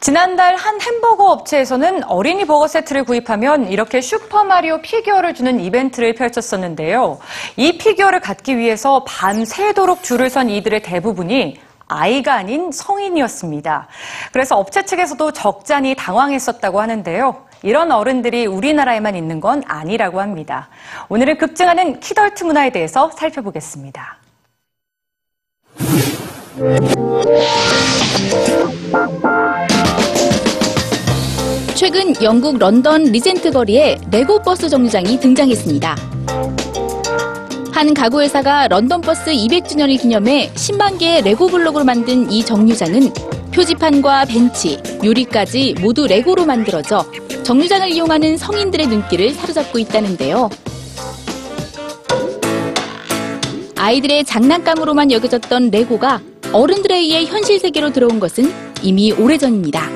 지난달 한 햄버거 업체에서는 어린이 버거 세트를 구입하면 이렇게 슈퍼마리오 피규어를 주는 이벤트를 펼쳤었는데요. 이 피규어를 갖기 위해서 밤새도록 줄을 선 이들의 대부분이 아이가 아닌 성인이었습니다. 그래서 업체 측에서도 적잖이 당황했었다고 하는데요. 이런 어른들이 우리나라에만 있는 건 아니라고 합니다. 오늘은 급증하는 키덜트 문화에 대해서 살펴보겠습니다. 최근 영국 런던 리젠트 거리에 레고 버스 정류장이 등장했습니다. 한 가구 회사가 런던 버스 200주년을 기념해 10만 개의 레고 블록으로 만든 이 정류장은 표지판과 벤치, 유리까지 모두 레고로 만들어져 정류장을 이용하는 성인들의 눈길을 사로잡고 있다는데요. 아이들의 장난감으로만 여겨졌던 레고가 어른들에 의해 현실 세계로 들어온 것은 이미 오래전입니다.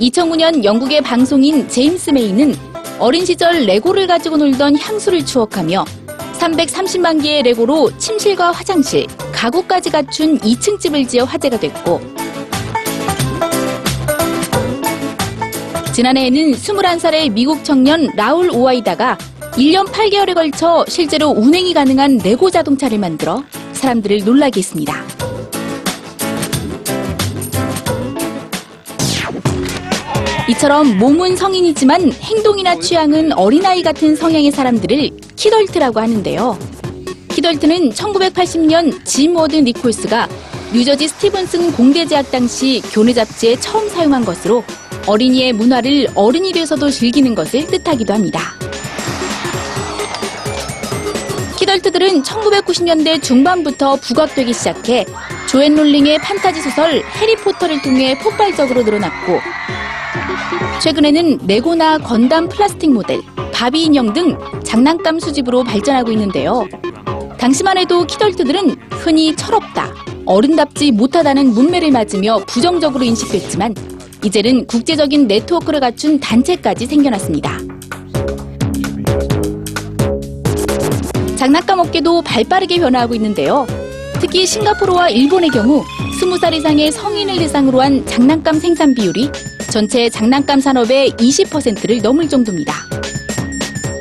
2009년 영국의 방송인 제임스 메이는 어린 시절 레고를 가지고 놀던 향수를 추억하며 330만 개의 레고로 침실과 화장실, 가구까지 갖춘 2층 집을 지어 화제가 됐고 지난해에는 21살의 미국 청년 라울 오아이다가 1년 8개월에 걸쳐 실제로 운행이 가능한 레고 자동차를 만들어 사람들을 놀라게 했습니다. 이처럼 몸은 성인이지만 행동이나 취향은 어린아이 같은 성향의 사람들을 키덜트라고 하는데요. 키덜트는 1980년 짐 워드 니콜스가 뉴저지 스티븐슨 공대 재학 당시 교내 잡지에 처음 사용한 것으로 어린이의 문화를 어른이 돼서도 즐기는 것을 뜻하기도 합니다. 키덜트들은 1990년대 중반부터 부각되기 시작해 조앤 롤링의 판타지 소설 해리포터를 통해 폭발적으로 늘어났고 최근에는 레고나 건담 플라스틱 모델, 바비 인형 등 장난감 수집으로 발전하고 있는데요. 당시만 해도 키덜트들은 흔히 철없다, 어른답지 못하다는 뭇매를 맞으며 부정적으로 인식됐지만 이제는 국제적인 네트워크를 갖춘 단체까지 생겨났습니다. 장난감 업계도 발빠르게 변화하고 있는데요. 특히 싱가포르와 일본의 경우 20살 이상의 성인을 대상으로 한 장난감 생산 비율이 전체 장난감 산업의 20%를 넘을 정도입니다.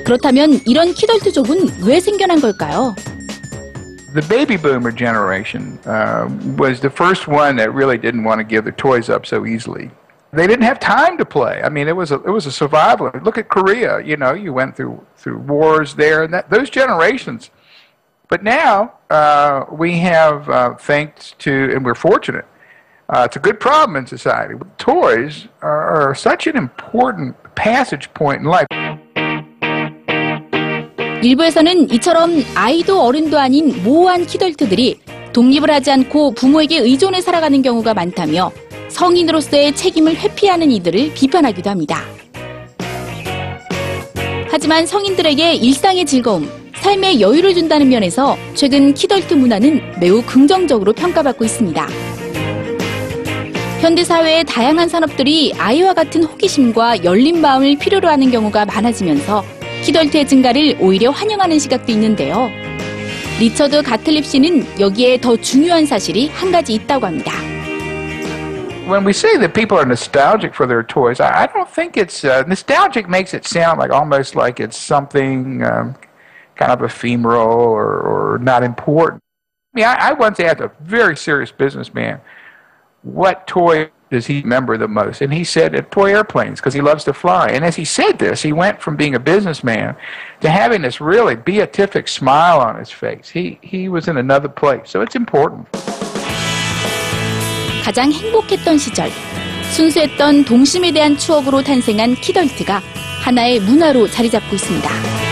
그렇다면 이런 키덜트족은 왜 생겨난 걸까요? The baby boomer generation uh, was the first one that really didn't want to give their toys up so easily. They didn't have time to play. I mean, it was a, it was a survival. Look at Korea. You know, you went through through wars there, and that, those generations. But now uh, we have, uh, thanks to, and we're fortunate. Uh, it's a good problem in society. Toys are, are such an important passage point in life. 일부에서는 이처럼 아이도 어른도 아닌 모호한 키덜트들이 독립을 하지 않고 부모에게 의존해 살아가는 경우가 많다며 성인으로서의 책임을 회피하는 이들을 비판하기도 합니다. 하지만 성인들에게 일상의 즐거움, 삶의 여유를 준다는 면에서 최근 키덜트 문화는 매우 긍정적으로 평가받고 있습니다. 현대사회의 다양한 산업들이 아이와 같은 호기심과 열린 마음을 필요로 하는 경우가 많아지면서 키덜트의 증가를 오히려 환영하는 시각도 있는데요. 리처드 가틀립 씨는 여기에 더 중요한 사실이 한 가지 있다고 합니다. When we say that people are nostalgic for their toys, I, I don't think it's uh, nostalgic makes it sound like almost like it's something um, kind of ephemeral or, or not important. I mean, I, I once asked a very serious businessman, what toy does he remember the most? And he said toy airplanes because he loves to fly. And as he said this, he went from being a businessman to having this really beatific smile on his face. He, he was in another place. So it's important. 가장 행복했던 시절, 순수했던 동심에 대한 추억으로 탄생한 키덜트가 하나의 문화로 자리 잡고 있습니다.